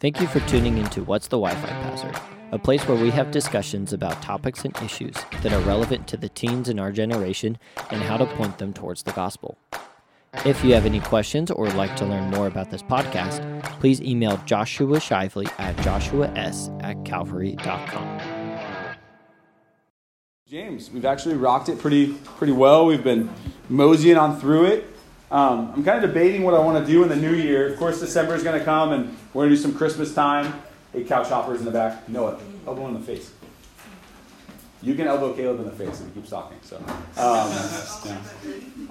Thank you for tuning into What's the Wi Fi Password, a place where we have discussions about topics and issues that are relevant to the teens in our generation and how to point them towards the gospel. If you have any questions or would like to learn more about this podcast, please email Joshua Shively at joshuas at calvary.com. James, we've actually rocked it pretty pretty well. We've been moseying on through it. Um, I'm kind of debating what I want to do in the new year. Of course, December is going to come, and we're going to do some Christmas time. Hey, couch hoppers in the back. Noah, elbow in the face. You can elbow Caleb in the face if he keeps talking. So, um, yeah.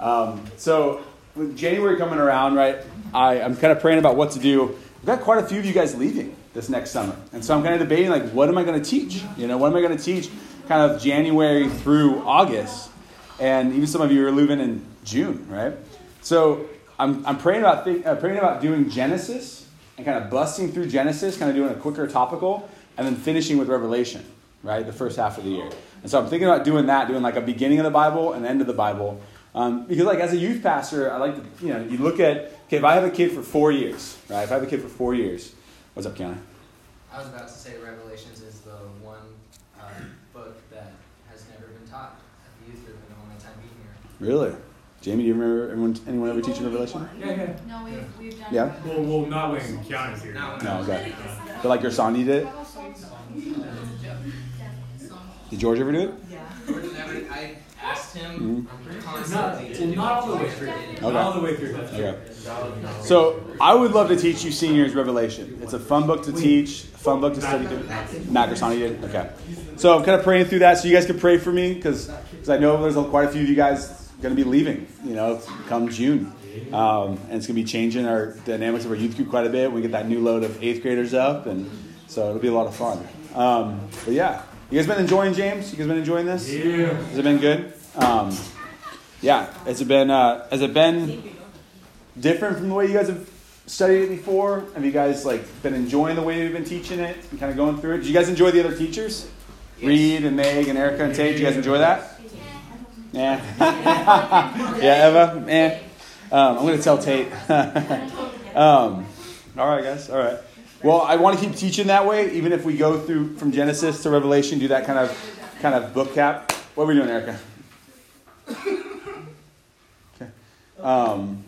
um, so with January coming around, right? I, I'm kind of praying about what to do. I've got quite a few of you guys leaving this next summer, and so I'm kind of debating like, what am I going to teach? You know, what am I going to teach? Kind of January through August, and even some of you are leaving in June, right? So I'm, I'm praying about think, uh, praying about doing Genesis and kind of busting through Genesis, kind of doing a quicker topical, and then finishing with Revelation, right? The first half of the year. And so I'm thinking about doing that, doing like a beginning of the Bible and end of the Bible. Um, because like as a youth pastor, I like to, you know, you look at, okay, if I have a kid for four years, right? If I have a kid for four years, what's up, Kiana? I was about to say Revelations is the one uh, book that has never been taught at the youth group in all my time being here. Really? Jamie, do you remember everyone, anyone ever teaching Revelation? Yeah, yeah. No, we've, we've done. Yeah? Well, well, not when Keanu's here. No, No, okay. But like your Sandy did? Did George ever do it? Jordan never, I asked him mm-hmm. constantly. Not, not all the way through. Okay. Not all the way through. That's Okay. So I would love to teach you seniors Revelation. It's a fun book to teach, fun book to study through. Not Grisani did? Okay. So I'm kind of praying through that so you guys can pray for me because I know there's a- quite a few of you guys going to be leaving, you know, come June. Um, and it's going to be changing our dynamics of our youth group quite a bit. We get that new load of eighth graders up, and so it'll be a lot of fun. Um, but yeah, you guys been enjoying James? You guys been enjoying this? Yeah. Has it been good? Um, yeah. Has it been? Uh, has it been different from the way you guys have studied it before? Have you guys like been enjoying the way we've been teaching it and kind of going through it? Did you guys enjoy the other teachers? Reed and Meg and Erica and Tate. Did you guys enjoy that? Yeah. yeah, Eva. Eh. Um, I'm going to tell Tate. um, all right, guys. All right. Well, I want to keep teaching that way, even if we go through from Genesis to Revelation, do that kind of kind of book cap. What are we doing, Erica? Okay. Um,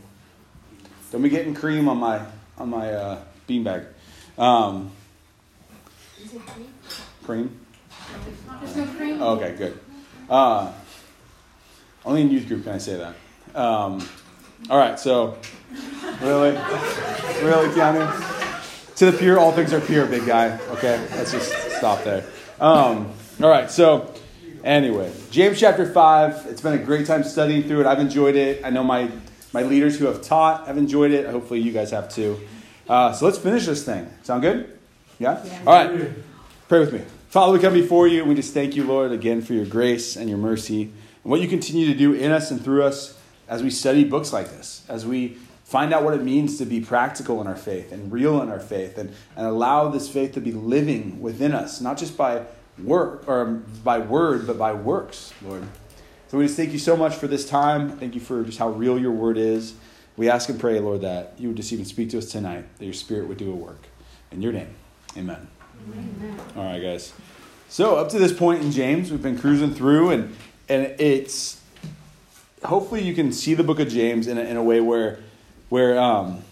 don't be getting cream on my on my uh, beanbag. Um, cream. There's no cream. Okay, good. Uh, only in youth group can I say that. Um, all right, so really, really, Keanu. To the pure, all things are pure, big guy. Okay, let's just stop there. Um, all right, so anyway, James chapter five. It's been a great time studying through it. I've enjoyed it. I know my my leaders who have taught have enjoyed it. Hopefully, you guys have too. Uh, so let's finish this thing. Sound good? Yeah. All right. Pray with me. Father, we come before you we just thank you, Lord, again for your grace and your mercy and what you continue to do in us and through us as we study books like this, as we find out what it means to be practical in our faith and real in our faith and, and allow this faith to be living within us, not just by work or by word, but by works, Lord. So we just thank you so much for this time. Thank you for just how real your word is. We ask and pray, Lord, that you would just even speak to us tonight, that your spirit would do a work. In your name, amen. All right, guys. So up to this point in James, we've been cruising through, and and it's hopefully you can see the book of James in a, in a way where where um,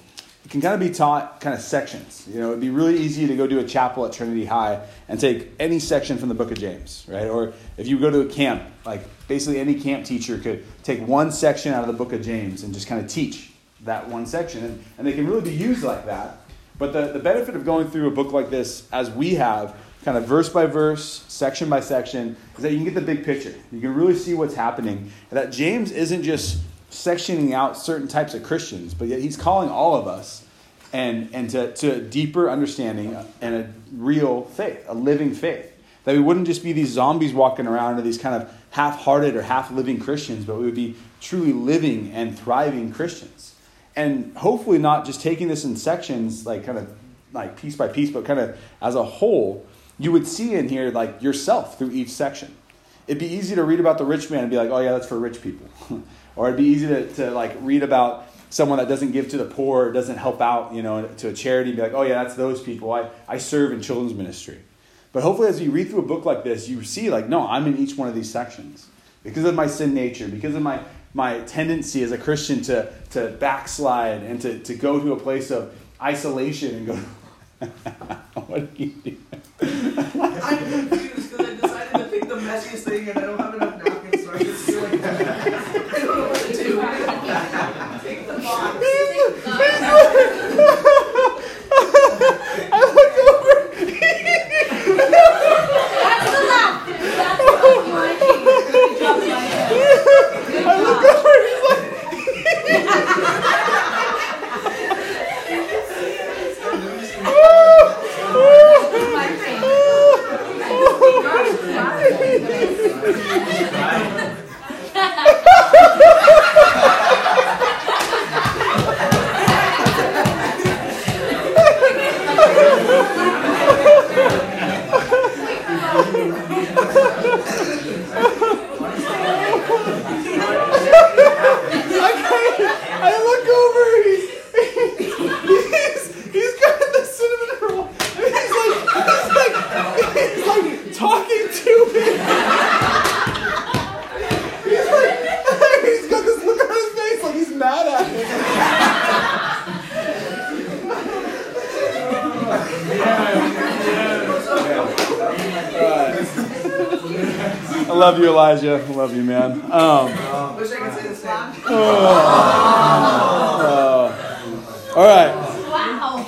it can kind of be taught kind of sections. You know, it'd be really easy to go to a chapel at Trinity High and take any section from the book of James, right? Or if you go to a camp, like basically any camp teacher could take one section out of the book of James and just kind of teach that one section, and, and they can really be used like that. But the, the benefit of going through a book like this, as we have, kind of verse by verse, section by section, is that you can get the big picture. You can really see what's happening. And that James isn't just sectioning out certain types of Christians, but yet he's calling all of us and, and to, to a deeper understanding and a real faith, a living faith. That we wouldn't just be these zombies walking around or these kind of half hearted or half living Christians, but we would be truly living and thriving Christians. And hopefully, not just taking this in sections, like kind of like piece by piece, but kind of as a whole, you would see in here like yourself through each section. It'd be easy to read about the rich man and be like, oh, yeah, that's for rich people. or it'd be easy to, to like read about someone that doesn't give to the poor, or doesn't help out, you know, to a charity, and be like, oh yeah, that's those people. I, I serve in children's ministry. But hopefully, as you read through a book like this, you see, like, no, I'm in each one of these sections because of my sin nature, because of my my tendency as a Christian to to backslide and to, to go to a place of isolation and go. what do you do? I'm confused because I decided to pick the messiest thing and I don't have enough napkins, so I just feel like I don't know what to do. Take the box. I look over. That's the left. That's the left. You want to keep. Good job, Ryan. Good I look job. over. He's like. My friend. I look over. He's, he's, he's got the cinnamon roll. And he's like, he's like, he's like talking to me. He's like, he's got this look on his face like he's mad at me. I love you, Elijah. Love you, man. Um, Wish I could say the same. all right. Wow.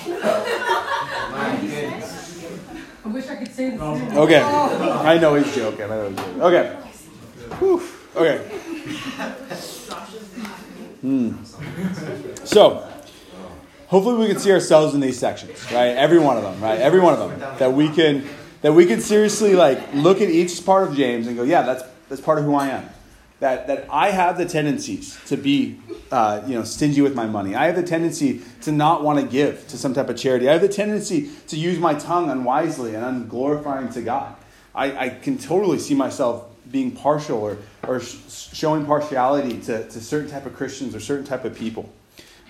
I wish I could say the same. Okay. I know he's joking. I know he's joking. Okay. Whew. Okay. Hmm. So, hopefully we can see ourselves in these sections, right? Every one of them, right? Every one of them. That we can that we can seriously like look at each part of James and go, yeah, that's that's part of who I am. That that I have the tendencies to be uh, you know stingy with my money. I have the tendency to not want to give to some type of charity. I have the tendency to use my tongue unwisely and unglorifying to God. I, I can totally see myself being partial or, or sh- showing partiality to, to certain type of Christians or certain type of people.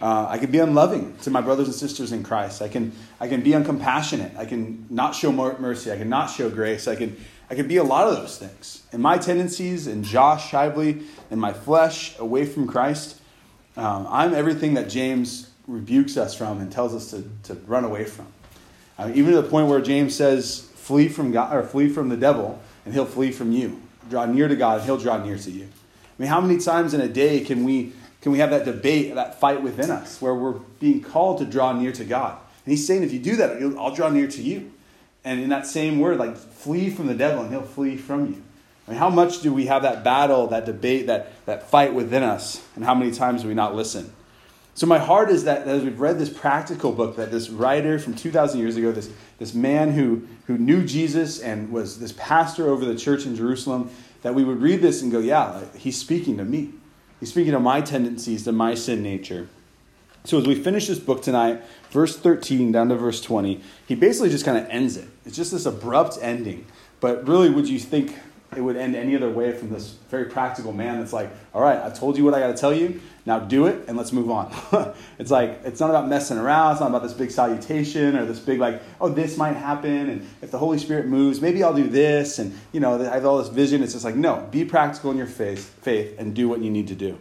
Uh, I can be unloving to my brothers and sisters in Christ. I can, I can be uncompassionate. I can not show mercy. I can not show grace. I can, I can be a lot of those things. And my tendencies and Josh Shively and my flesh away from Christ, um, I'm everything that James rebukes us from and tells us to, to run away from. Uh, even to the point where James says, flee from God or flee from the devil, and he'll flee from you. Draw near to God, and he'll draw near to you. I mean, how many times in a day can we can we have that debate, that fight within us, where we're being called to draw near to God? And he's saying, if you do that, I'll draw near to you. And in that same word, like flee from the devil, and he'll flee from you. I mean, how much do we have that battle, that debate, that, that fight within us? And how many times do we not listen? So my heart is that as we've read this practical book, that this writer from 2,000 years ago, this, this man who, who knew Jesus and was this pastor over the church in Jerusalem, that we would read this and go, yeah, he's speaking to me. He's speaking to my tendencies, to my sin nature. So as we finish this book tonight, verse 13 down to verse 20, he basically just kind of ends it. It's just this abrupt ending. But really, would you think it would end any other way from this very practical man that's like, all right, I've told you what I got to tell you. Now do it and let's move on. it's like, it's not about messing around. It's not about this big salutation or this big, like, oh, this might happen. And if the Holy Spirit moves, maybe I'll do this. And, you know, I have all this vision. It's just like, no, be practical in your faith, faith and do what you need to do.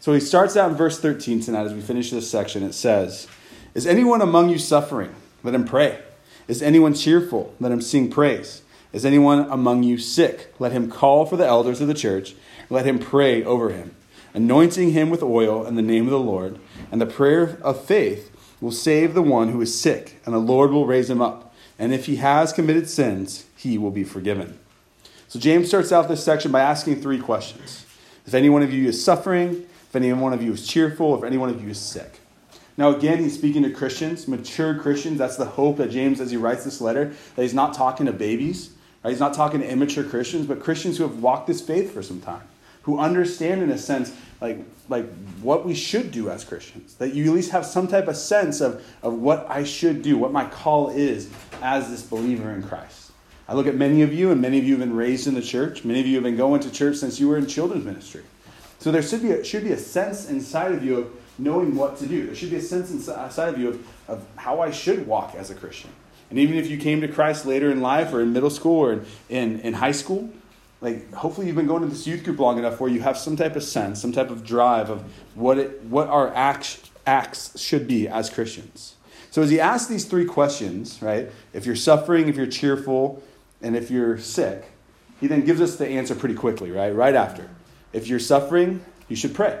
So he starts out in verse 13 tonight as we finish this section. It says, Is anyone among you suffering? Let him pray. Is anyone cheerful? Let him sing praise. Is anyone among you sick? Let him call for the elders of the church. Let him pray over him, anointing him with oil in the name of the Lord. And the prayer of faith will save the one who is sick, and the Lord will raise him up. And if he has committed sins, he will be forgiven. So James starts out this section by asking three questions. If any one of you is suffering, if any one of you is cheerful, if any one of you is sick. Now, again, he's speaking to Christians, mature Christians. That's the hope that James, as he writes this letter, that he's not talking to babies. Right? He's not talking to immature Christians, but Christians who have walked this faith for some time, who understand, in a sense, like, like what we should do as Christians. That you at least have some type of sense of, of what I should do, what my call is as this believer in Christ. I look at many of you, and many of you have been raised in the church. Many of you have been going to church since you were in children's ministry. So there should be a, should be a sense inside of you of knowing what to do. There should be a sense inside of you of, of how I should walk as a Christian. And even if you came to Christ later in life or in middle school or in, in, in high school, like hopefully you've been going to this youth group long enough where you have some type of sense, some type of drive of what it what our acts acts should be as Christians. So as he asks these three questions, right? If you're suffering, if you're cheerful, and if you're sick, he then gives us the answer pretty quickly, right? Right after. If you're suffering, you should pray.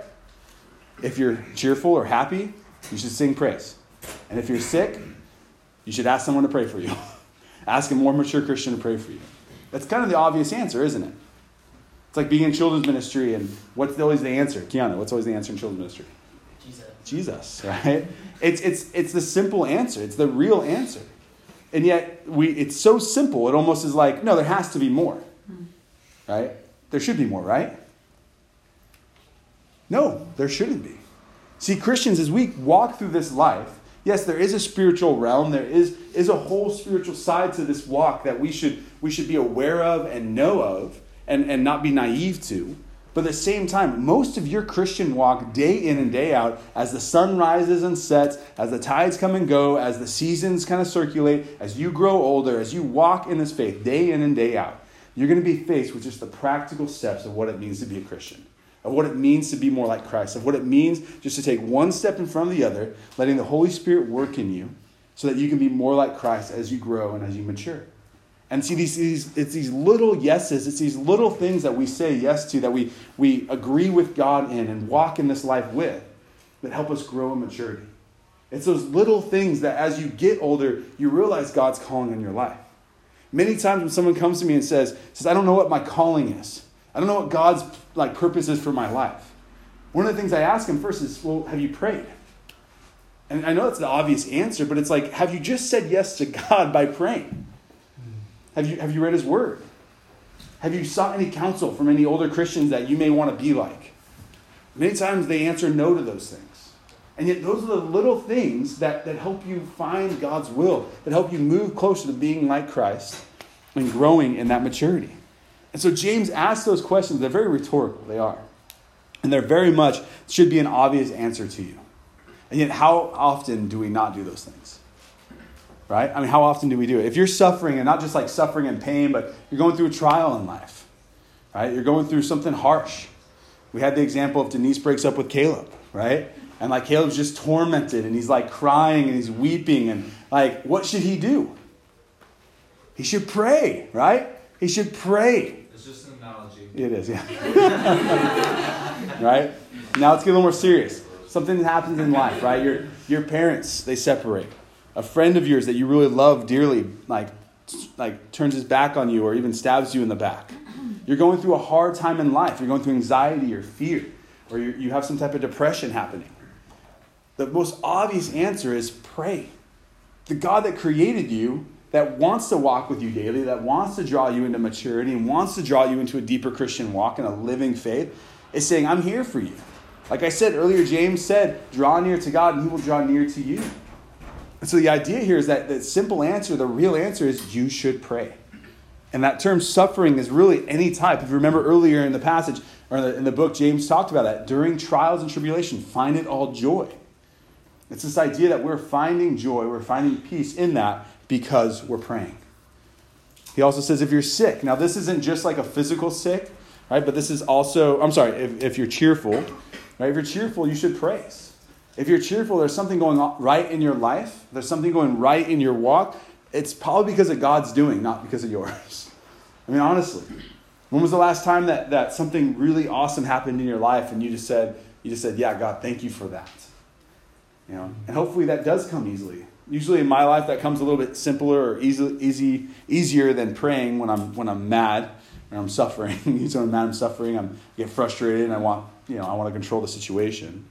If you're cheerful or happy, you should sing praise. And if you're sick, you should ask someone to pray for you. ask a more mature Christian to pray for you. That's kind of the obvious answer, isn't it? It's like being in children's ministry, and what's always the answer? Kiana, what's always the answer in children's ministry? Jesus. Jesus, right? It's, it's, it's the simple answer, it's the real answer. And yet, we, it's so simple, it almost is like, no, there has to be more, hmm. right? There should be more, right? No, there shouldn't be. See, Christians, as we walk through this life, yes, there is a spiritual realm, there is, is a whole spiritual side to this walk that we should, we should be aware of and know of and, and not be naive to. But at the same time, most of your Christian walk, day in and day out, as the sun rises and sets, as the tides come and go, as the seasons kind of circulate, as you grow older, as you walk in this faith, day in and day out, you're going to be faced with just the practical steps of what it means to be a Christian, of what it means to be more like Christ, of what it means just to take one step in front of the other, letting the Holy Spirit work in you so that you can be more like Christ as you grow and as you mature. And see, these, these, it's these little yeses, it's these little things that we say yes to, that we, we agree with God in and walk in this life with, that help us grow in maturity. It's those little things that as you get older, you realize God's calling on your life. Many times when someone comes to me and says, says I don't know what my calling is. I don't know what God's like purposes for my life. One of the things I ask them first is, well, have you prayed? And I know that's the obvious answer, but it's like, have you just said yes to God by praying? Have you, have you read his word? Have you sought any counsel from any older Christians that you may want to be like? Many times they answer no to those things. And yet, those are the little things that, that help you find God's will, that help you move closer to being like Christ and growing in that maturity. And so, James asks those questions. They're very rhetorical, they are. And they're very much, should be an obvious answer to you. And yet, how often do we not do those things? Right? I mean, how often do we do it? If you're suffering, and not just like suffering and pain, but you're going through a trial in life, right? You're going through something harsh. We had the example of Denise breaks up with Caleb, right? And like Caleb's just tormented and he's like crying and he's weeping and like, what should he do? He should pray, right? He should pray. It's just an analogy. It is, yeah. right? Now let's get a little more serious. Something that happens in life, right? Your, your parents, they separate. A friend of yours that you really love dearly, like, like turns his back on you or even stabs you in the back. You're going through a hard time in life. You're going through anxiety or fear, or you you have some type of depression happening. The most obvious answer is pray. The God that created you, that wants to walk with you daily, that wants to draw you into maturity and wants to draw you into a deeper Christian walk and a living faith, is saying, I'm here for you. Like I said earlier, James said, draw near to God and he will draw near to you. And so the idea here is that the simple answer, the real answer is you should pray. And that term suffering is really any type. If you remember earlier in the passage, or in the, in the book, James talked about that. During trials and tribulation, find it all joy. It's this idea that we're finding joy, we're finding peace in that because we're praying. He also says if you're sick, now this isn't just like a physical sick, right? But this is also, I'm sorry, if, if you're cheerful, right? If you're cheerful, you should praise. If you're cheerful, there's something going right in your life, there's something going right in your walk. It's probably because of God's doing, not because of yours. I mean, honestly. When was the last time that, that something really awesome happened in your life and you just said, you just said, Yeah, God, thank you for that? You know, and hopefully that does come easily. Usually in my life that comes a little bit simpler or easy, easy easier than praying when I'm when I'm mad or I'm suffering. Usually when I'm mad, I'm suffering, I'm I get frustrated and I want, you know, I want to control the situation.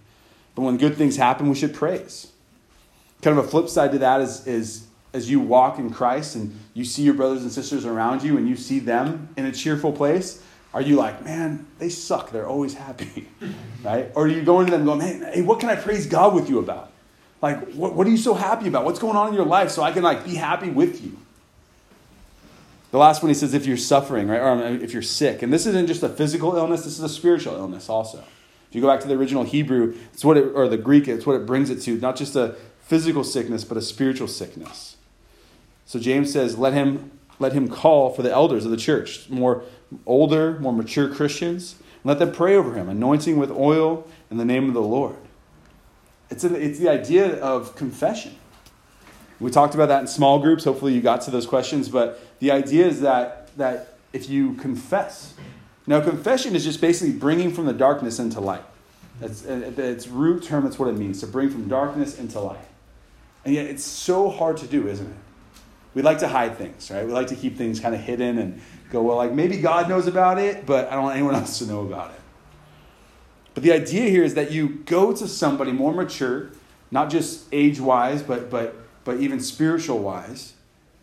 But when good things happen, we should praise. Kind of a flip side to that is, is as you walk in Christ and you see your brothers and sisters around you and you see them in a cheerful place, are you like, man, they suck. They're always happy, right? Or are you going to them going, man, hey, what can I praise God with you about? Like, what, what are you so happy about? What's going on in your life so I can like be happy with you? The last one he says, if you're suffering, right, or um, if you're sick, and this isn't just a physical illness, this is a spiritual illness also. If you go back to the original Hebrew, it's what it, or the Greek, it's what it brings it to, not just a physical sickness, but a spiritual sickness. So James says, let him let him call for the elders of the church, more older, more mature Christians, and let them pray over him, anointing with oil in the name of the Lord. It's, a, it's the idea of confession. We talked about that in small groups. Hopefully, you got to those questions. But the idea is that, that if you confess, now, confession is just basically bringing from the darkness into light. That's, uh, at its root term, that's what it means to bring from darkness into light. And yet, it's so hard to do, isn't it? We like to hide things, right? We like to keep things kind of hidden and go, well, like maybe God knows about it, but I don't want anyone else to know about it. But the idea here is that you go to somebody more mature, not just age wise, but, but, but even spiritual wise,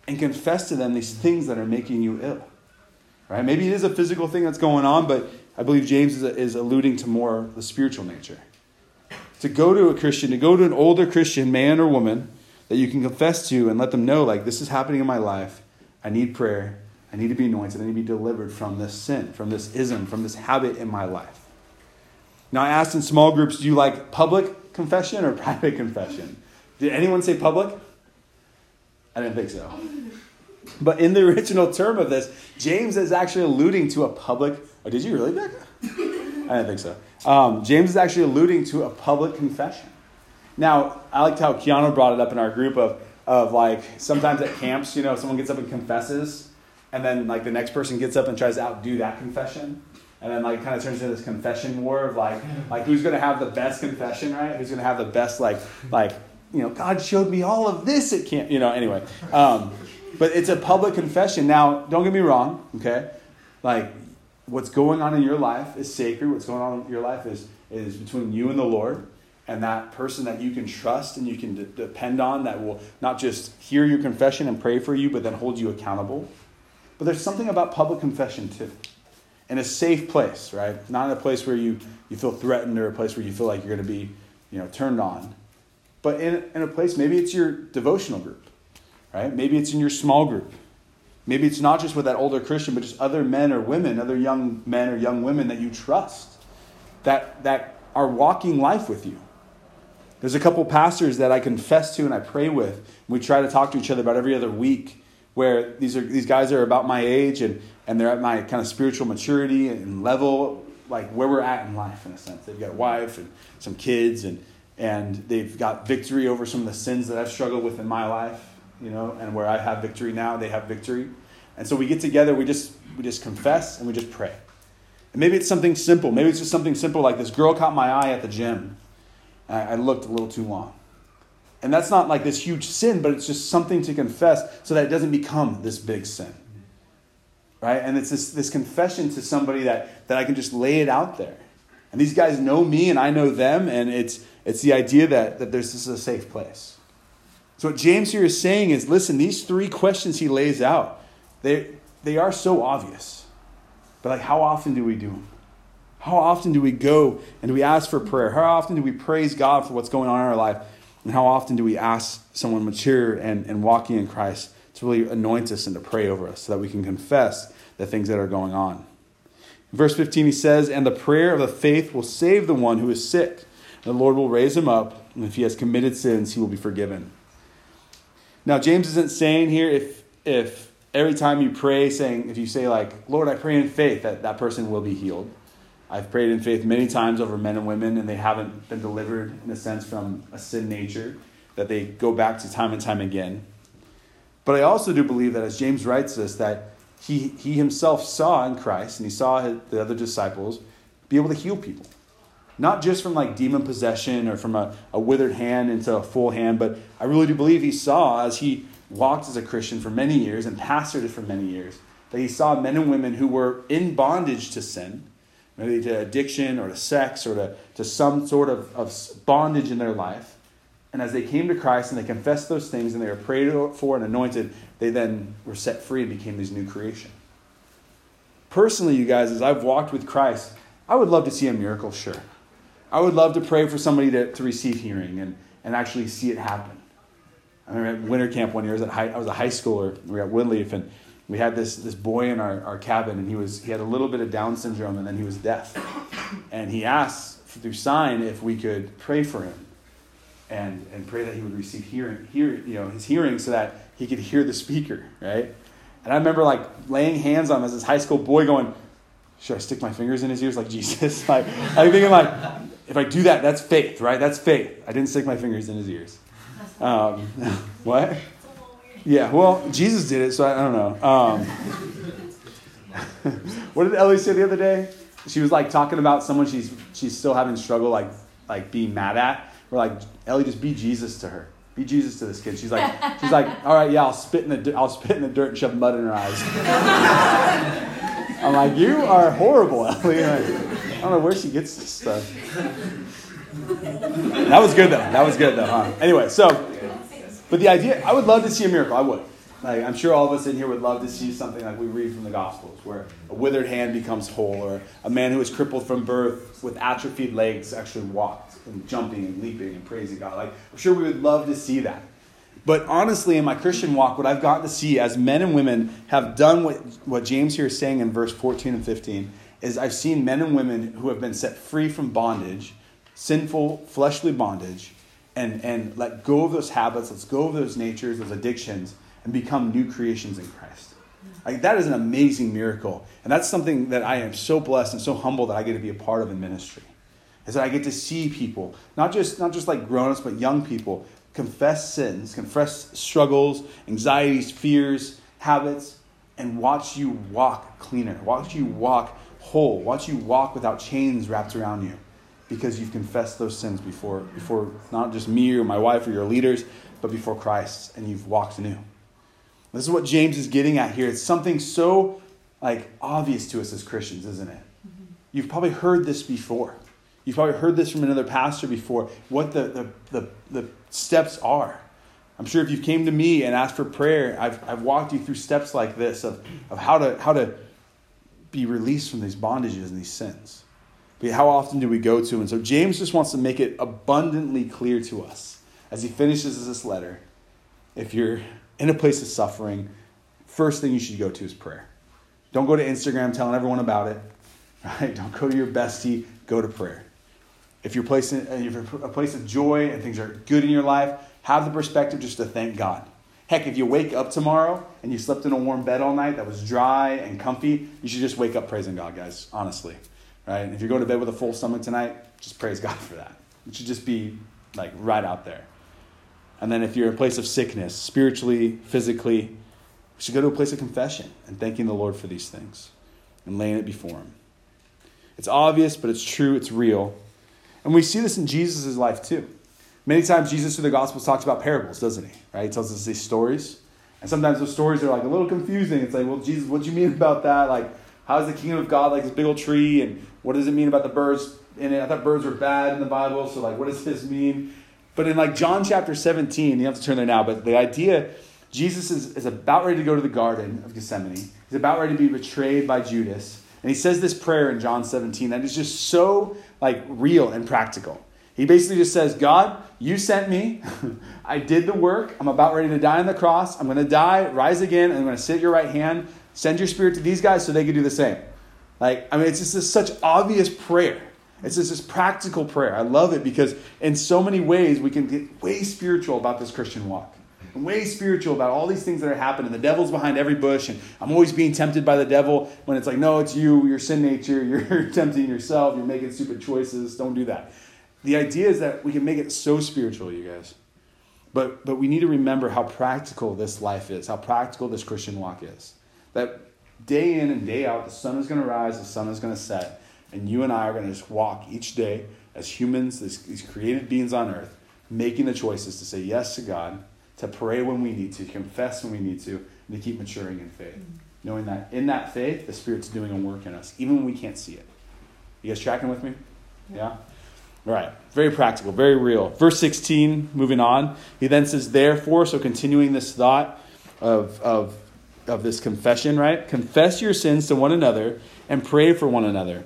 and confess to them these things that are making you ill. Right? Maybe it is a physical thing that's going on, but I believe James is, is alluding to more the spiritual nature. To go to a Christian, to go to an older Christian man or woman that you can confess to and let them know, like, this is happening in my life. I need prayer. I need to be anointed. I need to be delivered from this sin, from this ism, from this habit in my life. Now, I asked in small groups, do you like public confession or private confession? Did anyone say public? I didn't think so. But in the original term of this, James is actually alluding to a public. Oh, did you really, Becca? I didn't think so. Um, James is actually alluding to a public confession. Now, I liked how Keanu brought it up in our group of, of like sometimes at camps, you know, someone gets up and confesses, and then like the next person gets up and tries to outdo that confession. And then like kind of turns into this confession war of like like who's gonna have the best confession, right? Who's gonna have the best like like you know God showed me all of this it can't you know. Anyway, um, but it's a public confession. Now, don't get me wrong, okay? Like what's going on in your life is sacred. What's going on in your life is is between you and the Lord and that person that you can trust and you can d- depend on that will not just hear your confession and pray for you, but then hold you accountable. But there's something about public confession too. In a safe place, right? Not in a place where you, you feel threatened or a place where you feel like you're going to be you know, turned on. But in, in a place, maybe it's your devotional group, right? Maybe it's in your small group. Maybe it's not just with that older Christian, but just other men or women, other young men or young women that you trust that, that are walking life with you. There's a couple pastors that I confess to and I pray with. We try to talk to each other about every other week where these are these guys are about my age and, and they're at my kind of spiritual maturity and level, like where we're at in life in a sense. They've got a wife and some kids and and they've got victory over some of the sins that I've struggled with in my life, you know, and where I have victory now, they have victory. And so we get together, we just we just confess and we just pray. And maybe it's something simple. Maybe it's just something simple like this girl caught my eye at the gym. I looked a little too long. And that's not like this huge sin, but it's just something to confess so that it doesn't become this big sin. Right? And it's this, this confession to somebody that, that I can just lay it out there. And these guys know me and I know them, and it's, it's the idea that, that there's, this is a safe place. So what James here is saying is listen, these three questions he lays out, they, they are so obvious. But like how often do we do them? How often do we go and do we ask for prayer? How often do we praise God for what's going on in our life? And how often do we ask someone mature and, and walking in Christ to really anoint us and to pray over us so that we can confess the things that are going on? In verse 15, he says, And the prayer of the faith will save the one who is sick. and The Lord will raise him up, and if he has committed sins, he will be forgiven. Now, James isn't saying here if, if every time you pray, saying, if you say, like, Lord, I pray in faith, that that person will be healed. I've prayed in faith many times over men and women, and they haven't been delivered, in a sense, from a sin nature that they go back to time and time again. But I also do believe that, as James writes this, that he, he himself saw in Christ, and he saw the other disciples be able to heal people. Not just from like demon possession or from a, a withered hand into a full hand, but I really do believe he saw as he walked as a Christian for many years and pastored for many years, that he saw men and women who were in bondage to sin maybe to addiction or to sex or to, to some sort of, of bondage in their life, And as they came to Christ and they confessed those things and they were prayed for and anointed, they then were set free and became these new creation. Personally, you guys, as I've walked with Christ, I would love to see a miracle, sure. I would love to pray for somebody to, to receive hearing and, and actually see it happen. I remember at winter camp one year, I was, at high, I was a high schooler, we were at Woodleaf, and we had this, this boy in our, our cabin, and he, was, he had a little bit of Down syndrome, and then he was deaf. And he asked through sign if we could pray for him and, and pray that he would receive hearing, hear, you know, his hearing so that he could hear the speaker, right? And I remember like laying hands on him as this high school boy going, should I stick my fingers in his ears like Jesus? like, I'm thinking like, if I do that, that's faith, right? That's faith. I didn't stick my fingers in his ears. Um, what? Yeah, well, Jesus did it, so I, I don't know. Um, what did Ellie say the other day? She was like talking about someone she's she's still having struggle like like being mad at. We're like, Ellie, just be Jesus to her. Be Jesus to this kid. She's like, she's like, all right, yeah, I'll spit in the I'll spit in the dirt and shove mud in her eyes. I'm like, you are horrible, Ellie. Like, I don't know where she gets this stuff. That was good though. That was good though. Huh? Anyway, so, but the idea, I would love to see a miracle. I would. Like, I'm sure all of us in here would love to see something like we read from the Gospels, where a withered hand becomes whole, or a man who was crippled from birth with atrophied legs actually walked and jumping and leaping and praising God. Like, I'm sure we would love to see that. But honestly, in my Christian walk, what I've gotten to see as men and women have done what, what James here is saying in verse 14 and 15 is I've seen men and women who have been set free from bondage, sinful, fleshly bondage, and, and let go of those habits, let's go of those natures, those addictions, and become new creations in Christ. Like, that is an amazing miracle. And that's something that I am so blessed and so humble that I get to be a part of in ministry. Is that I get to see people, not just, not just like grown ups, but young people, confess sins, confess struggles, anxieties, fears, habits, and watch you walk cleaner, watch you walk whole, watch you walk without chains wrapped around you because you've confessed those sins before, before not just me or my wife or your leaders, but before Christ, and you've walked new. This is what James is getting at here. It's something so like obvious to us as Christians, isn't it? Mm-hmm. You've probably heard this before. You've probably heard this from another pastor before, what the, the, the, the steps are. I'm sure if you came to me and asked for prayer, I've, I've walked you through steps like this of, of how, to, how to be released from these bondages and these sins. But how often do we go to? And so James just wants to make it abundantly clear to us as he finishes this letter. If you're in a place of suffering, first thing you should go to is prayer. Don't go to Instagram telling everyone about it. Right? Don't go to your bestie. Go to prayer. If you're, placing, if you're a place of joy and things are good in your life, have the perspective just to thank God. Heck, if you wake up tomorrow and you slept in a warm bed all night that was dry and comfy, you should just wake up praising God, guys, honestly. Right? If you're going to bed with a full stomach tonight, just praise God for that. It should just be like right out there. And then if you're in a place of sickness, spiritually, physically, we should go to a place of confession and thanking the Lord for these things and laying it before Him. It's obvious, but it's true, it's real. And we see this in Jesus' life too. Many times Jesus through the Gospels talks about parables, doesn't he? Right? He tells us these stories. And sometimes those stories are like a little confusing. It's like, well, Jesus, what do you mean about that? Like, how is the kingdom of God like this big old tree? And what does it mean about the birds in it? I thought birds were bad in the Bible, so like what does this mean? But in like John chapter 17, you have to turn there now, but the idea, Jesus is, is about ready to go to the Garden of Gethsemane. He's about ready to be betrayed by Judas. And he says this prayer in John 17 that is just so like real and practical. He basically just says, God, you sent me. I did the work. I'm about ready to die on the cross. I'm going to die, rise again, and I'm going to sit at your right hand. Send your spirit to these guys so they can do the same. Like, I mean, it's just this such obvious prayer. It's just this practical prayer. I love it because in so many ways we can get way spiritual about this Christian walk. And way spiritual about all these things that are happening. The devil's behind every bush, and I'm always being tempted by the devil when it's like, no, it's you, your sin nature, you're tempting yourself, you're making stupid choices. Don't do that. The idea is that we can make it so spiritual, you guys. But, but we need to remember how practical this life is, how practical this Christian walk is. That day in and day out, the sun is going to rise, the sun is going to set, and you and I are going to just walk each day as humans, these, these created beings on earth, making the choices to say yes to God, to pray when we need to, confess when we need to, and to keep maturing in faith. Mm-hmm. Knowing that in that faith, the Spirit's doing a work in us, even when we can't see it. You guys tracking with me? Yeah? All right. Very practical, very real. Verse 16, moving on, he then says, Therefore, so continuing this thought of, of, of this confession, right? Confess your sins to one another and pray for one another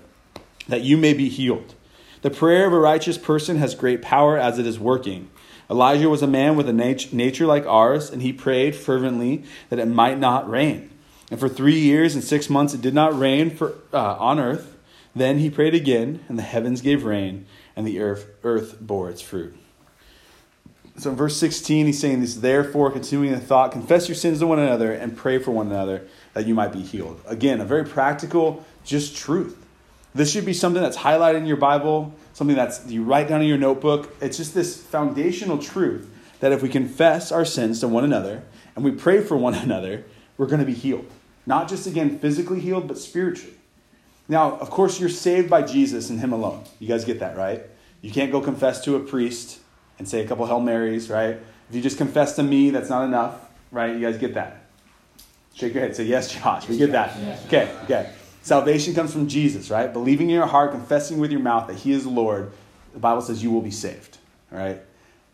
that you may be healed. The prayer of a righteous person has great power as it is working. Elijah was a man with a nat- nature like ours, and he prayed fervently that it might not rain. And for three years and six months it did not rain for, uh, on earth. Then he prayed again, and the heavens gave rain, and the earth, earth bore its fruit. So in verse 16, he's saying this, therefore, continuing the thought, confess your sins to one another and pray for one another that you might be healed. Again, a very practical, just truth. This should be something that's highlighted in your Bible, something that's you write down in your notebook. It's just this foundational truth that if we confess our sins to one another and we pray for one another, we're going to be healed. Not just again physically healed, but spiritually. Now, of course, you're saved by Jesus and Him alone. You guys get that, right? You can't go confess to a priest and say a couple Hail Marys, right? If you just confess to me, that's not enough, right? You guys get that? Shake your head. Say, yes, Josh. We get that. Okay, okay. Salvation comes from Jesus, right? Believing in your heart, confessing with your mouth that He is Lord, the Bible says you will be saved, all right?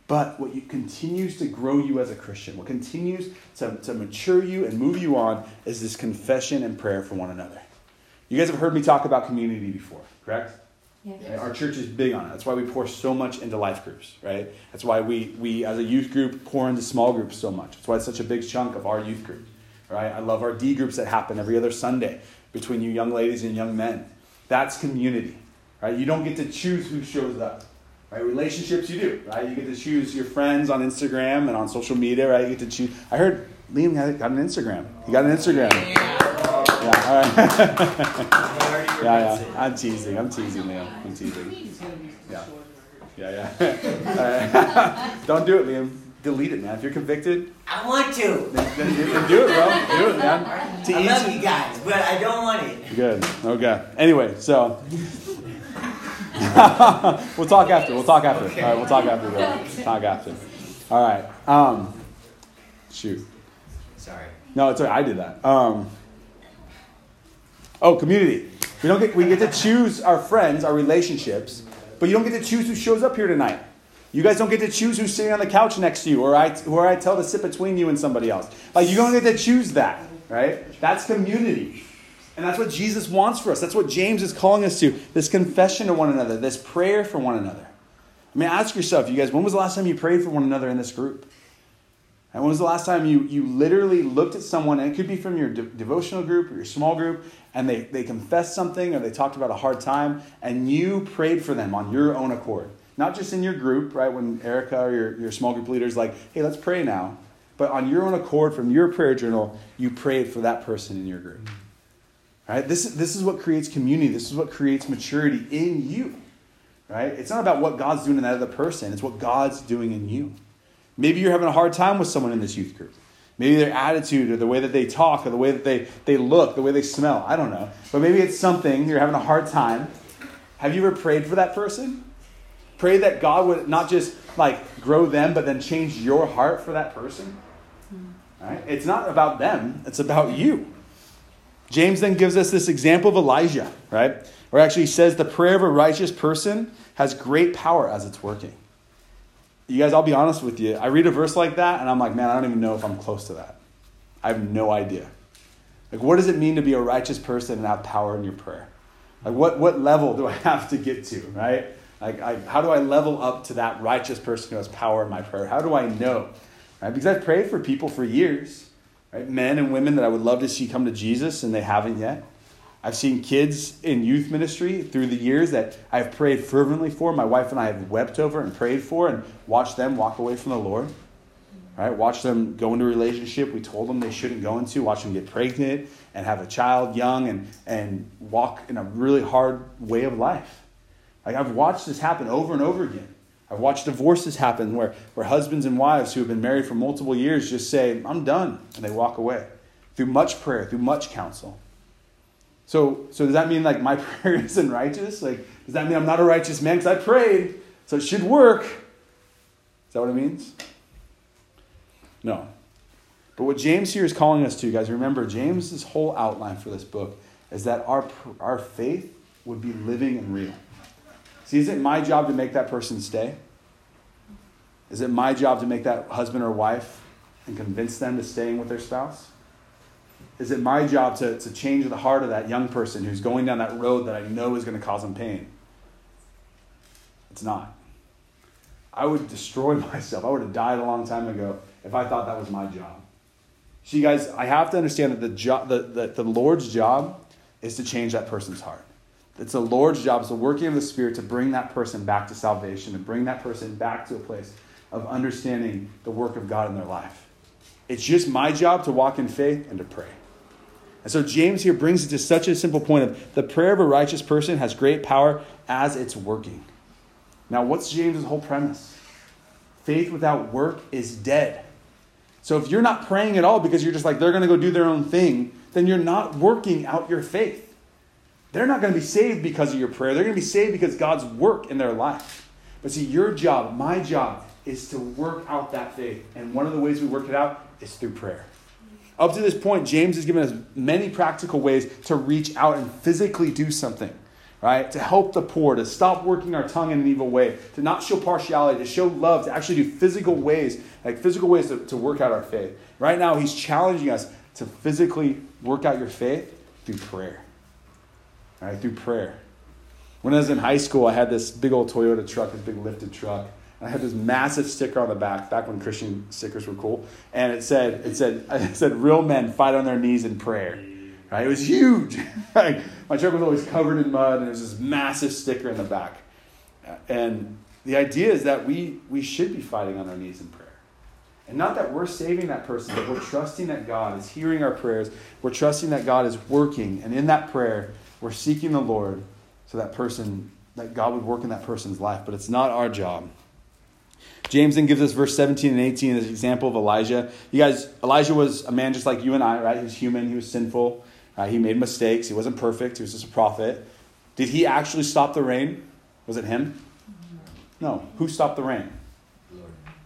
But what you, continues to grow you as a Christian, what continues to, to mature you and move you on is this confession and prayer for one another. You guys have heard me talk about community before, correct? Yes. Our church is big on it. That's why we pour so much into life groups, right? That's why we, we as a youth group, pour into small groups so much. That's why it's such a big chunk of our youth group, right? I love our D groups that happen every other Sunday between you young ladies and young men. That's community, right? You don't get to choose who shows up, right? Relationships you do, right? You get to choose your friends on Instagram and on social media, right? You get to choose. I heard Liam got got an Instagram. He got an Instagram. Yeah, all right. yeah, yeah. I'm teasing. I'm teasing, Liam. I'm teasing. Yeah. Yeah, yeah. All right. Don't do it, Liam. Delete it, man. If you're convicted, I want to. then, then, then do it, bro. Do it, man. To I love you guys, but I don't want it. Good. Okay. Anyway, so we'll talk after. We'll talk after. All right, we'll talk after. Though. Talk after. All right. Um, shoot. Sorry. No, it's all right. I did that. Um, oh, community. We don't get we get to choose our friends, our relationships, but you don't get to choose who shows up here tonight. You guys don't get to choose who's sitting on the couch next to you, or I or I tell to sit between you and somebody else. Like you don't get to choose that, right? That's community. And that's what Jesus wants for us. That's what James is calling us to. This confession to one another, this prayer for one another. I mean, ask yourself, you guys, when was the last time you prayed for one another in this group? And when was the last time you, you literally looked at someone, and it could be from your de- devotional group or your small group, and they, they confessed something or they talked about a hard time, and you prayed for them on your own accord? Not just in your group, right? When Erica or your, your small group leader is like, hey, let's pray now. But on your own accord, from your prayer journal, you prayed for that person in your group. Mm-hmm. Right? This, this is what creates community. This is what creates maturity in you. Right? It's not about what God's doing in that other person, it's what God's doing in you. Maybe you're having a hard time with someone in this youth group. Maybe their attitude or the way that they talk or the way that they, they look, the way they smell. I don't know. But maybe it's something you're having a hard time. Have you ever prayed for that person? Pray that God would not just like grow them, but then change your heart for that person. Mm-hmm. Right? It's not about them, it's about you. James then gives us this example of Elijah, right? Where actually he says the prayer of a righteous person has great power as it's working. You guys, I'll be honest with you. I read a verse like that and I'm like, man, I don't even know if I'm close to that. I have no idea. Like, what does it mean to be a righteous person and have power in your prayer? Like, what, what level do I have to get to, right? Like, I, how do I level up to that righteous person who has power in my prayer? How do I know? Right? Because I've prayed for people for years, right? Men and women that I would love to see come to Jesus and they haven't yet. I've seen kids in youth ministry through the years that I've prayed fervently for. My wife and I have wept over and prayed for and watched them walk away from the Lord. Right? Watch them go into a relationship we told them they shouldn't go into. Watch them get pregnant and have a child young and, and walk in a really hard way of life. Like I've watched this happen over and over again. I've watched divorces happen where, where husbands and wives who have been married for multiple years just say, I'm done, and they walk away. Through much prayer, through much counsel. So, so does that mean like my prayer isn't righteous? Like, does that mean I'm not a righteous man because I prayed, so it should work? Is that what it means? No. But what James here is calling us to, guys, remember, James's whole outline for this book is that our, our faith would be living and real. See, is it my job to make that person stay? Is it my job to make that husband or wife and convince them to staying with their spouse? Is it my job to, to change the heart of that young person who's going down that road that I know is going to cause them pain? It's not. I would destroy myself. I would have died a long time ago if I thought that was my job. See, guys, I have to understand that the, job, the, the, the Lord's job is to change that person's heart. It's the Lord's job, it's the working of the Spirit to bring that person back to salvation, to bring that person back to a place of understanding the work of God in their life. It's just my job to walk in faith and to pray. And so James here brings it to such a simple point of the prayer of a righteous person has great power as it's working. Now, what's James's whole premise? Faith without work is dead. So if you're not praying at all because you're just like they're going to go do their own thing, then you're not working out your faith. They're not going to be saved because of your prayer. They're going to be saved because God's work in their life. But see, your job, my job, is to work out that faith. And one of the ways we work it out is through prayer. Up to this point, James has given us many practical ways to reach out and physically do something, right? To help the poor, to stop working our tongue in an evil way, to not show partiality, to show love, to actually do physical ways, like physical ways to, to work out our faith. Right now, he's challenging us to physically work out your faith through prayer, right? Through prayer. When I was in high school, I had this big old Toyota truck, this big lifted truck. I had this massive sticker on the back, back when Christian stickers were cool, and it said, it said, it said, "Real men fight on their knees in prayer." Right? It was huge. Like, my truck was always covered in mud, and there was this massive sticker in the back. And the idea is that we we should be fighting on our knees in prayer, and not that we're saving that person, but we're trusting that God is hearing our prayers. We're trusting that God is working, and in that prayer, we're seeking the Lord, so that person, that God would work in that person's life. But it's not our job. James then gives us verse 17 and 18 as an example of Elijah. You guys, Elijah was a man just like you and I, right? He was human, he was sinful, right? he made mistakes, he wasn't perfect, he was just a prophet. Did he actually stop the rain? Was it him? No. Who stopped the rain?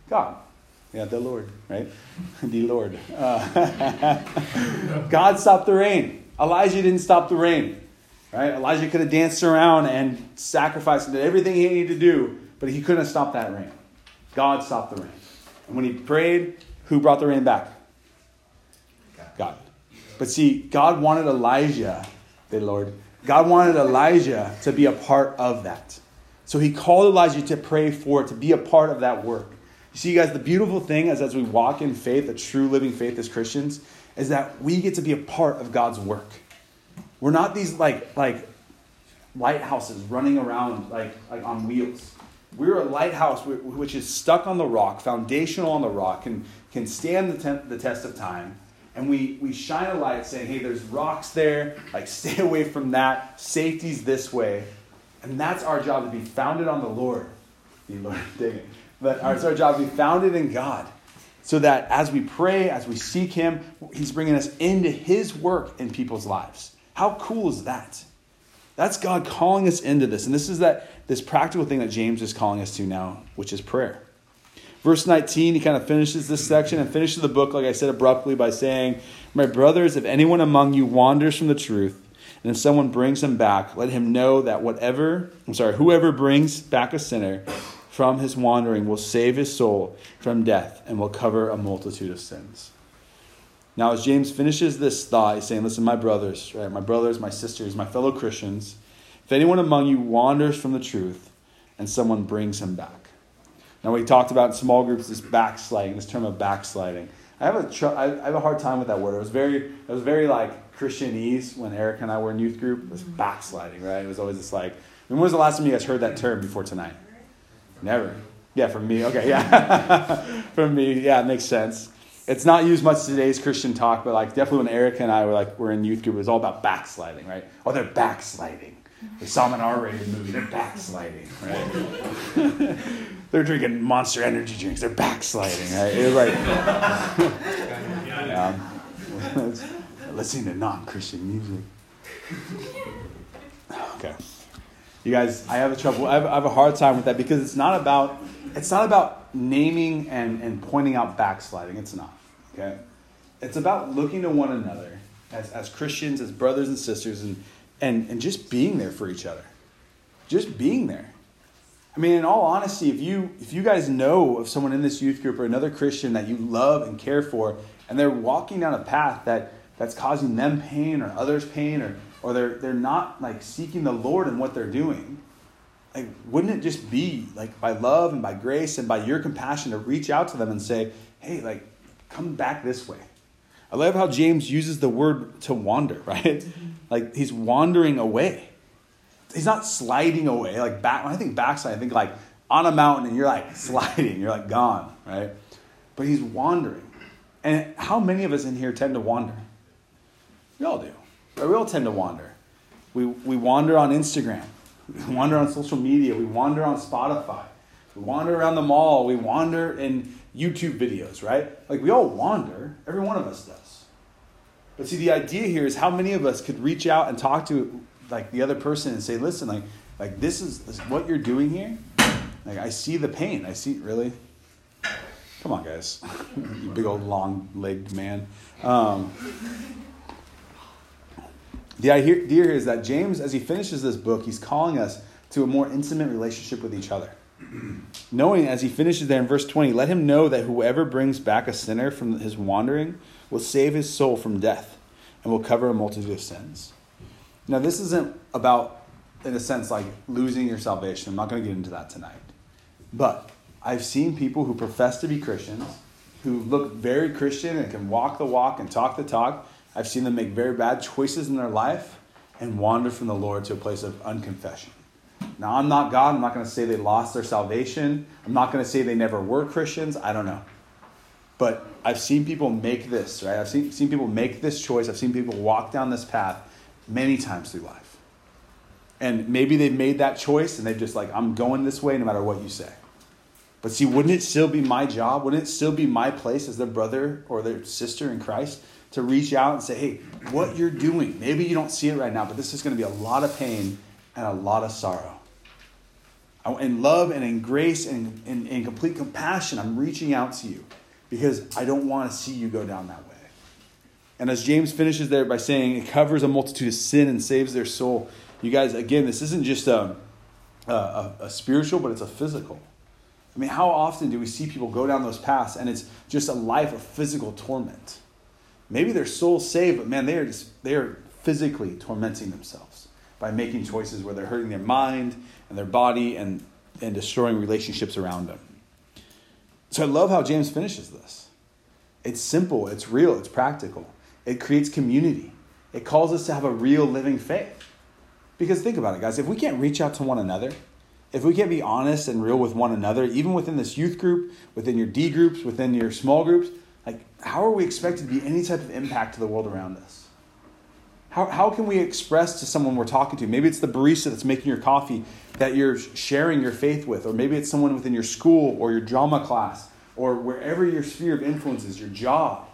God. Yeah, the Lord, right? the Lord. Uh, God stopped the rain. Elijah didn't stop the rain, right? Elijah could have danced around and sacrificed and did everything he needed to do, but he couldn't have stopped that rain. God stopped the rain. And when he prayed, who brought the rain back? God. But see, God wanted Elijah, the Lord, God wanted Elijah to be a part of that. So he called Elijah to pray for it, to be a part of that work. You see, guys, the beautiful thing is as we walk in faith, a true living faith as Christians, is that we get to be a part of God's work. We're not these like like lighthouses running around like, like on wheels. We're a lighthouse which is stuck on the rock, foundational on the rock, and can stand the, te- the test of time. And we, we shine a light saying, hey, there's rocks there, like stay away from that. Safety's this way. And that's our job to be founded on the Lord. The Lord, dang it. But it's our job to be founded in God. So that as we pray, as we seek Him, He's bringing us into His work in people's lives. How cool is that? That's God calling us into this. And this is that this practical thing that James is calling us to now, which is prayer. Verse 19, he kind of finishes this section and finishes the book, like I said abruptly, by saying, My brothers, if anyone among you wanders from the truth, and if someone brings him back, let him know that whatever, I'm sorry, whoever brings back a sinner from his wandering will save his soul from death and will cover a multitude of sins. Now, as James finishes this thought, he's saying, Listen, my brothers, right? My brothers, my sisters, my fellow Christians, if anyone among you wanders from the truth and someone brings him back. Now, we talked about in small groups this backsliding, this term of backsliding. I have a, tr- I have a hard time with that word. It was very, it was very like Christianese when Eric and I were in youth group. It was backsliding, right? It was always just like, when was the last time you guys heard that term before tonight? Never. Yeah, from me. Okay, yeah. from me. Yeah, it makes sense. It's not used much today's Christian talk, but like definitely when Eric and I were like were in youth group, it was all about backsliding, right? Oh, they're backsliding. They saw them in an R-rated movie. They're backsliding, right? they're drinking Monster Energy drinks. They're backsliding, right? It was like, um, listening to non-Christian music. Okay, you guys, I have a trouble. I have, I have a hard time with that because it's not about it's not about naming and, and pointing out backsliding. It's not. Okay, it's about looking to one another as, as Christians, as brothers and sisters, and and, and just being there for each other. Just being there. I mean, in all honesty, if you if you guys know of someone in this youth group or another Christian that you love and care for, and they're walking down a path that that's causing them pain or others pain, or or they're they're not like seeking the Lord in what they're doing, like wouldn't it just be like by love and by grace and by your compassion to reach out to them and say, hey, like come back this way. I love how James uses the word to wander, right? Mm-hmm. Like he's wandering away. He's not sliding away like back when i think backslide i think like on a mountain and you're like sliding you're like gone right? But he's wandering. And how many of us in here tend to wander? We all do right? we all tend to wander. We, we wander on instagram. We wander on social media. We wander on spotify. We wander around the mall. We wander in youtube videos right like we all wander every one of us does but see the idea here is how many of us could reach out and talk to like the other person and say, listen, like, like this is, this what you're doing here. Like I see the pain. I see really. Come on, guys, you big old long-legged man. Um, the idea here is that James, as he finishes this book, he's calling us to a more intimate relationship with each other. Knowing, as he finishes there in verse 20, let him know that whoever brings back a sinner from his wandering will save his soul from death and will cover a multitude of sins. Now, this isn't about, in a sense, like losing your salvation. I'm not going to get into that tonight. But I've seen people who profess to be Christians, who look very Christian and can walk the walk and talk the talk. I've seen them make very bad choices in their life and wander from the Lord to a place of unconfession. Now, I'm not God. I'm not going to say they lost their salvation. I'm not going to say they never were Christians. I don't know. But I've seen people make this, right? I've seen, seen people make this choice. I've seen people walk down this path many times through life. And maybe they've made that choice and they've just like, I'm going this way no matter what you say. But see, wouldn't it still be my job? Wouldn't it still be my place as their brother or their sister in Christ to reach out and say, hey, what you're doing, maybe you don't see it right now, but this is going to be a lot of pain and a lot of sorrow. In love and in grace and in, in complete compassion, I'm reaching out to you because I don't want to see you go down that way. And as James finishes there by saying it covers a multitude of sin and saves their soul, you guys, again, this isn't just a, a, a, spiritual, but it's a physical. I mean, how often do we see people go down those paths and it's just a life of physical torment? Maybe their soul's saved, but man, they are just they are physically tormenting themselves by making choices where they're hurting their mind and their body and, and destroying relationships around them. So I love how James finishes this. It's simple, it's real, it's practical. It creates community. It calls us to have a real living faith. Because think about it, guys. If we can't reach out to one another, if we can't be honest and real with one another, even within this youth group, within your D groups, within your small groups, like how are we expected to be any type of impact to the world around us? How, how can we express to someone we're talking to? Maybe it's the barista that's making your coffee that you're sharing your faith with, or maybe it's someone within your school or your drama class or wherever your sphere of influence is, your job.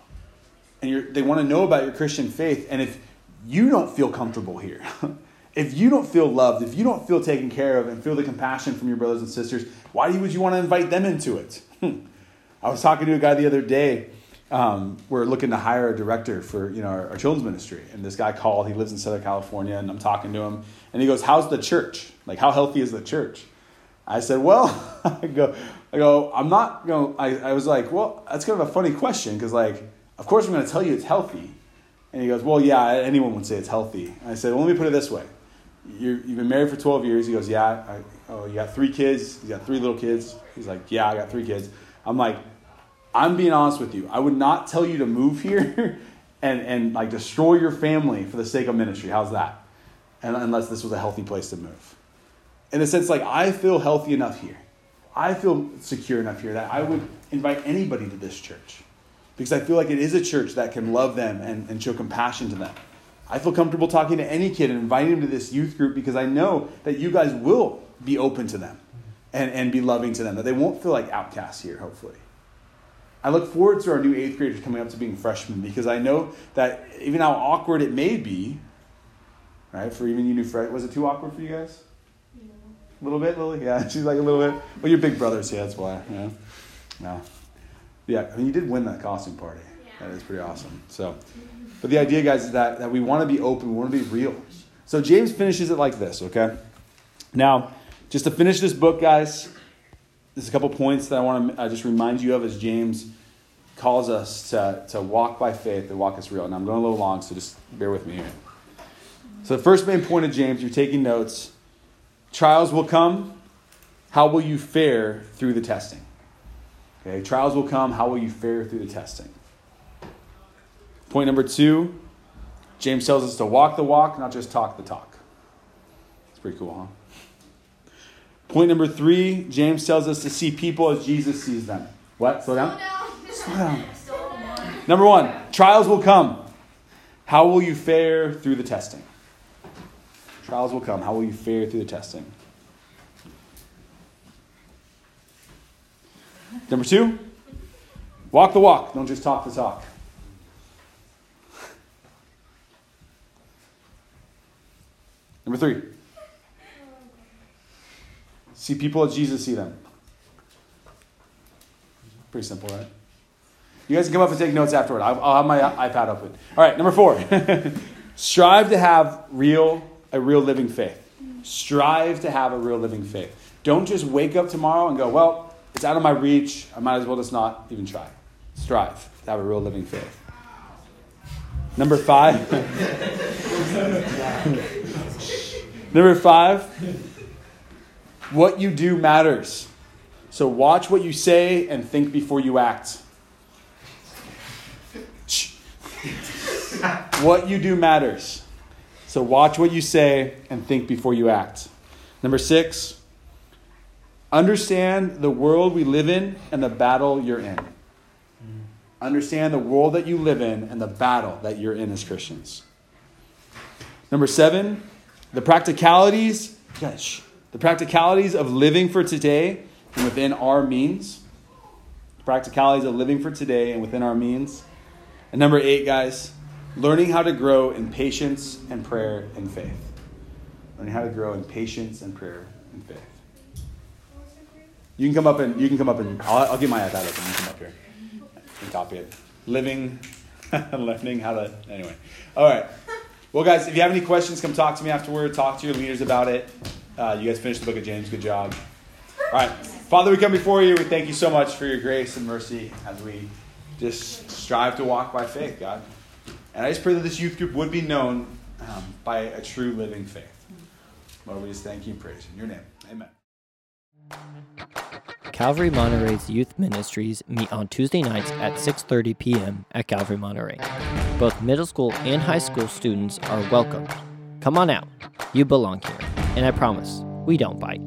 And they want to know about your Christian faith. And if you don't feel comfortable here, if you don't feel loved, if you don't feel taken care of and feel the compassion from your brothers and sisters, why would you want to invite them into it? I was talking to a guy the other day. Um, we're looking to hire a director for you know our, our, children's ministry, and this guy called. He lives in Southern California, and I'm talking to him, and he goes, "How's the church? Like, how healthy is the church?" I said, "Well, I go, I go, I'm not you know, I, was like, well, that's kind of a funny question because like, of course I'm going to tell you it's healthy." And he goes, "Well, yeah, anyone would say it's healthy." And I said, "Well, let me put it this way: you have been married for 12 years. He goes, Yeah. I, oh, you got three kids? He's got three little kids. He's like, Yeah, I got three kids. I'm like, I'm being honest with you. I would not tell you to move here and, and like destroy your family for the sake of ministry. How's that? And unless this was a healthy place to move. In a sense, like I feel healthy enough here. I feel secure enough here that I would invite anybody to this church. Because I feel like it is a church that can love them and, and show compassion to them. I feel comfortable talking to any kid and inviting them to this youth group because I know that you guys will be open to them and, and be loving to them, that they won't feel like outcasts here, hopefully. I look forward to our new eighth graders coming up to being freshmen because I know that even how awkward it may be, right, for even you new freshmen, was it too awkward for you guys? A little bit, Lily? Yeah, she's like a little bit. Well, you're big brothers, yeah, that's why. Yeah. No. Yeah, I mean, you did win that costume party. Yeah. That is pretty awesome. So, but the idea, guys, is that, that we want to be open, we want to be real. So James finishes it like this, okay? Now, Just to finish this book, guys, there's a couple points that I want to just remind you of as James calls us to, to walk by faith, and walk us real. And I'm going a little long, so just bear with me here. So, the first main point of James, you're taking notes. Trials will come. How will you fare through the testing? Okay, trials will come. How will you fare through the testing? Point number two James tells us to walk the walk, not just talk the talk. It's pretty cool, huh? Point number three James tells us to see people as Jesus sees them. What? Slow down? Slow down. Number one trials will come. How will you fare through the testing? Trials will come. How will you fare through the testing? Number two, walk the walk. Don't just talk the talk. Number three, see people as Jesus see them. Pretty simple, right? You guys can come up and take notes afterward. I'll, I'll have my iPad open. All right, number four, strive to have real a real living faith. Strive to have a real living faith. Don't just wake up tomorrow and go, well, it's out of my reach. I might as well just not even try. Strive to have a real living faith. Number five. Number five. What you do matters. So watch what you say and think before you act. what you do matters. So watch what you say and think before you act. Number six, understand the world we live in and the battle you're in. Understand the world that you live in and the battle that you're in as Christians. Number seven, the practicalities, the practicalities of living for today and within our means. The Practicalities of living for today and within our means. And number eight, guys, learning how to grow in patience and prayer and faith. Learning how to grow in patience and prayer and faith. You can come up and you can come up and I'll, I'll get my iPad open. You come up here and copy it. Living, learning how to. Anyway, all right. Well, guys, if you have any questions, come talk to me afterward. Talk to your leaders about it. Uh, you guys finished the book of James. Good job. All right, Father, we come before you. We thank you so much for your grace and mercy as we just strive to walk by faith, God. And I just pray that this youth group would be known um, by a true living faith. Lord, we just thank you and praise. In your name, amen. Calvary Monterey's youth ministries meet on Tuesday nights at 6:30 p.m. at Calvary Monterey. Both middle school and high school students are welcome. Come on out. You belong here, and I promise we don't bite.